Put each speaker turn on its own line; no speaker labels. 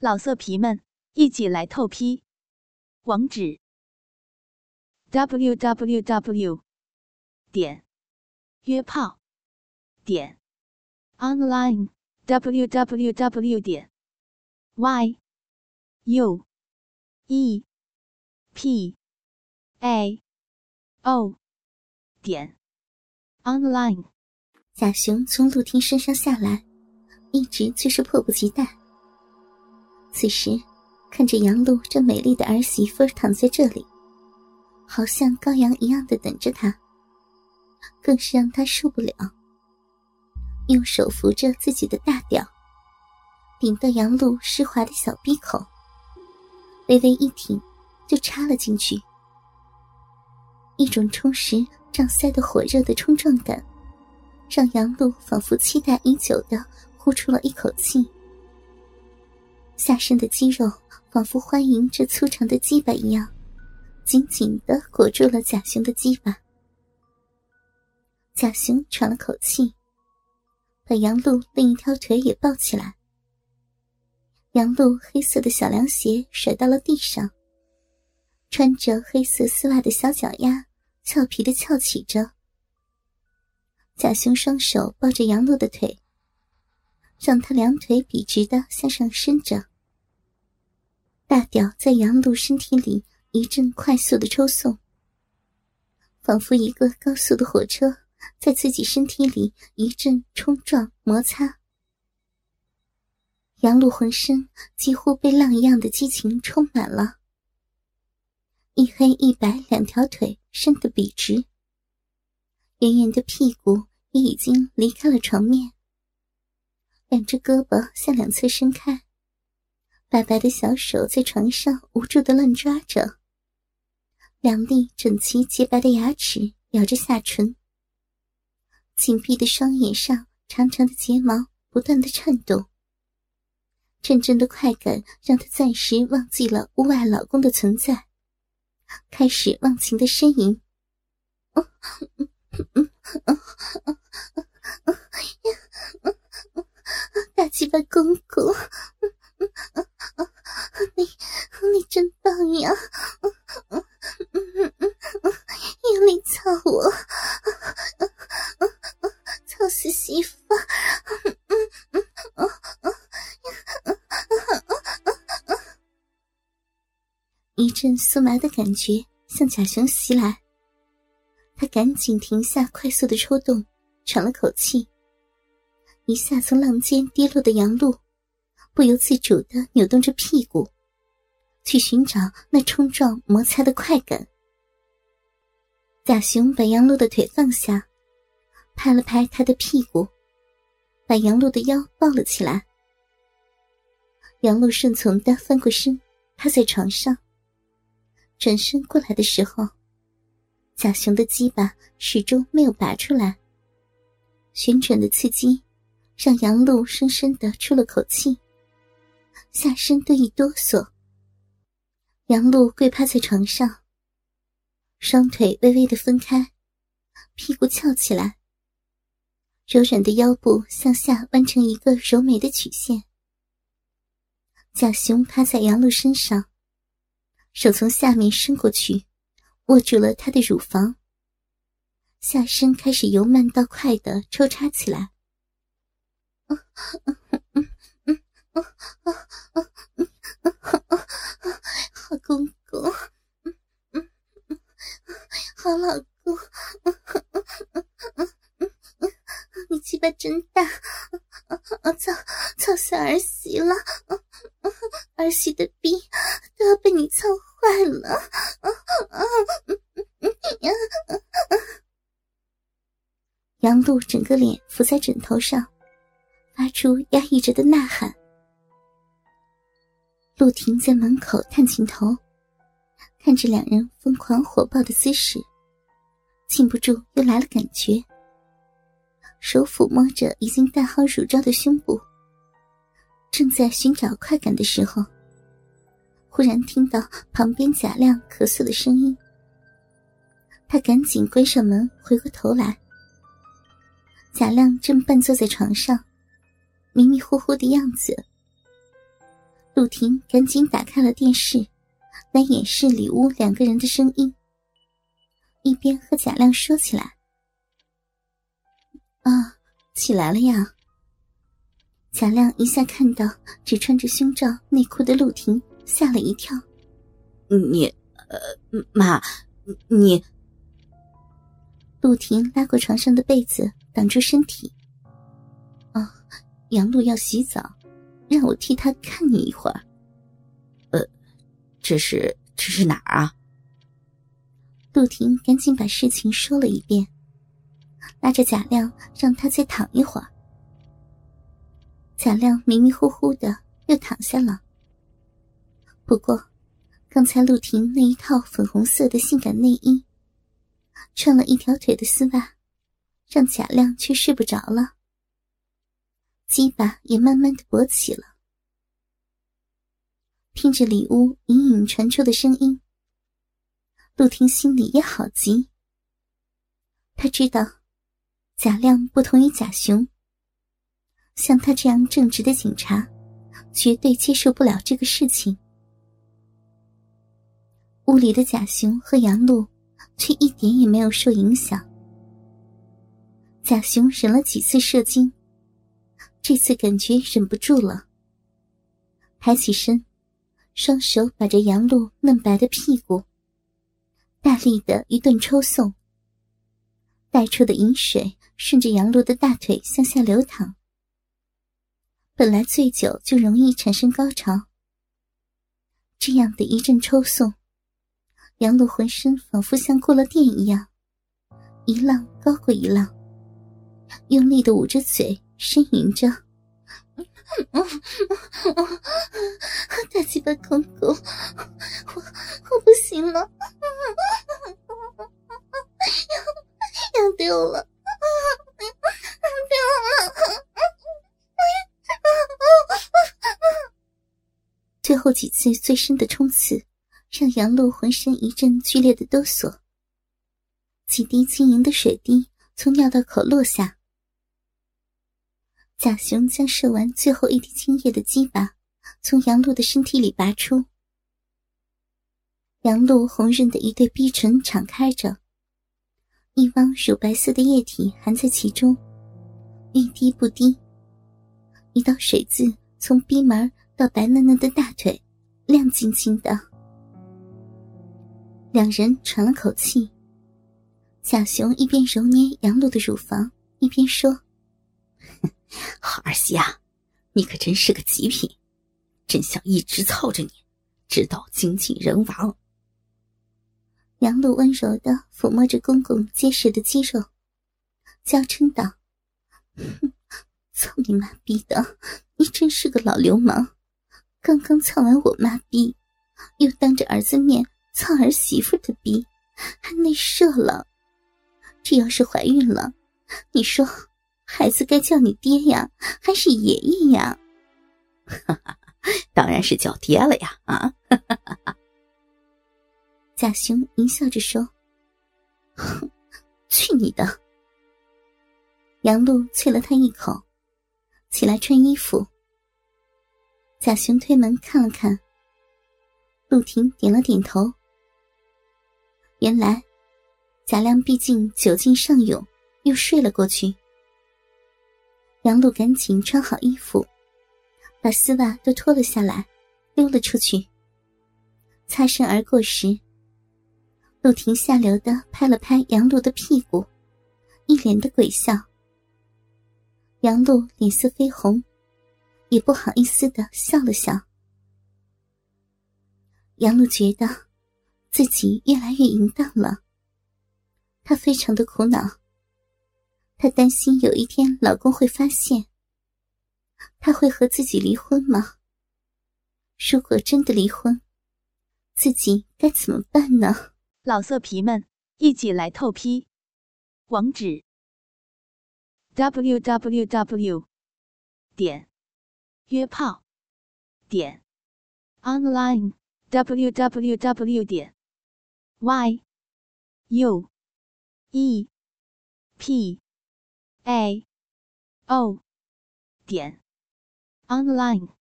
老色皮们，一起来透批！网址：w w w 点约炮点 online w w w 点 y u e p a o 点 online。
贾雄从陆婷身上下来，一直就是迫不及待。此时，看着杨璐这美丽的儿媳妇躺在这里，好像羔羊一样的等着他，更是让他受不了。用手扶着自己的大屌，顶到杨璐湿滑的小鼻口，微微一挺，就插了进去。一种充实胀塞的火热的冲撞感，让杨璐仿佛期待已久的呼出了一口气。下身的肌肉仿佛欢迎这粗长的鸡巴一样，紧紧的裹住了贾雄的鸡巴。贾雄喘了口气，把杨露另一条腿也抱起来。杨露黑色的小凉鞋甩到了地上，穿着黑色丝袜的小脚丫俏皮的翘起着。贾雄双手抱着杨露的腿。让他两腿笔直的向上伸着，大屌在杨璐身体里一阵快速的抽送，仿佛一个高速的火车在自己身体里一阵冲撞摩擦。杨璐浑身几乎被浪一样的激情充满了，一黑一白两条腿伸得笔直，圆圆的屁股也已经离开了床面。两只胳膊向两侧伸开，白白的小手在床上无助的乱抓着。两粒整齐洁白的牙齿咬着下唇，紧闭的双眼上长长的睫毛不断的颤动。阵阵的快感让她暂时忘记了屋外老公的存在，开始忘情的呻吟。大鸡巴公公，你你真棒呀！用力操我，操死媳妇！一阵酥麻的感觉向贾雄袭来，他赶紧停下快速的抽动，喘了口气。一下从浪尖跌落的杨露，不由自主的扭动着屁股，去寻找那冲撞摩擦的快感。贾雄把杨露的腿放下，拍了拍他的屁股，把杨露的腰抱了起来。杨露顺从的翻过身，趴在床上。转身过来的时候，贾雄的鸡巴始终没有拔出来，旋转的刺激。让杨露深深的出了口气，下身都一哆嗦。杨露跪趴在床上，双腿微微的分开，屁股翘起来，柔软的腰部向下弯成一个柔美的曲线。贾雄趴在杨露身上，手从下面伸过去，握住了她的乳房，下身开始由慢到快的抽插起来。好公公，好老公，你鸡巴真大，操操死儿媳了，儿媳的逼都要被你操坏了。杨璐整个脸伏在枕头上。发出压抑着的呐喊。陆婷在门口探进头，看着两人疯狂火爆的姿势，禁不住又来了感觉。手抚摸着已经戴好乳罩的胸部，正在寻找快感的时候，忽然听到旁边贾亮咳嗽的声音。他赶紧关上门，回过头来，贾亮正半坐在床上。迷迷糊糊的样子，陆婷赶紧打开了电视，来掩饰里屋两个人的声音，一边和贾亮说起来：“啊，起来了呀。”贾亮一下看到只穿着胸罩内裤的陆婷，吓了一跳。
你，呃，妈，你。
陆婷拉过床上的被子挡住身体。杨璐要洗澡，让我替他看你一会儿。
呃，这是这是哪儿啊？
陆婷赶紧把事情说了一遍，拉着贾亮让他再躺一会儿。贾亮迷迷糊糊的又躺下了。不过，刚才陆婷那一套粉红色的性感内衣，穿了一条腿的丝袜，让贾亮却睡不着了。鸡巴也慢慢的勃起了。听着里屋隐隐传出的声音，陆婷心里也好急。他知道，贾亮不同于贾雄。像他这样正直的警察，绝对接受不了这个事情。屋里的贾雄和杨璐却一点也没有受影响。贾雄忍了几次射精，这次感觉忍不住了，抬起身，双手把着杨璐嫩白的屁股，大力的一顿抽送，带出的饮水顺着杨璐的大腿向下流淌。本来醉酒就容易产生高潮，这样的一阵抽送，杨璐浑身仿佛像过了电一样，一浪高过一浪，用力的捂着嘴，呻吟着：“ 大鸡巴公公，我我不行了，要要丢了，丢了。”最后几次最深的冲刺，让杨璐浑身一阵剧烈的哆嗦。几滴晶莹的水滴从尿道口落下。贾雄将射完最后一滴精液的鸡巴从杨璐的身体里拔出。杨璐红润的一对逼唇敞开着，一汪乳白色的液体含在其中，一滴不滴。一道水渍从逼门到白嫩嫩的大腿，亮晶晶的。两人喘了口气。贾雄一边揉捏杨璐的乳房，一边说：“
好儿媳啊，你可真是个极品，真想一直操着你，直到精尽人亡。”
杨璐温柔的抚摸着公公结实的肌肉，娇嗔道：“ 哼。”操你妈逼的！你真是个老流氓！刚刚操完我妈逼，又当着儿子面操儿媳妇的逼，还内射了。这要是怀孕了，你说孩子该叫你爹呀，还是爷爷呀？
哈哈，当然是叫爹了呀！啊！
贾雄淫笑着说：“哼，去你的！”杨璐啐了他一口。起来穿衣服。贾雄推门看了看，陆婷点了点头。原来，贾亮毕竟酒劲上涌，又睡了过去。杨璐赶紧穿好衣服，把丝袜都脱了下来，溜了出去。擦身而过时，陆婷下流的拍了拍杨璐的屁股，一脸的鬼笑。杨璐脸色绯红，也不好意思的笑了笑。杨璐觉得自己越来越淫荡了，她非常的苦恼。她担心有一天老公会发现，他会和自己离婚吗？如果真的离婚，自己该怎么办呢？
老色皮们，一起来透批，网址。www. 点约炮点 online www. 点 y u e p a. O. 点。Online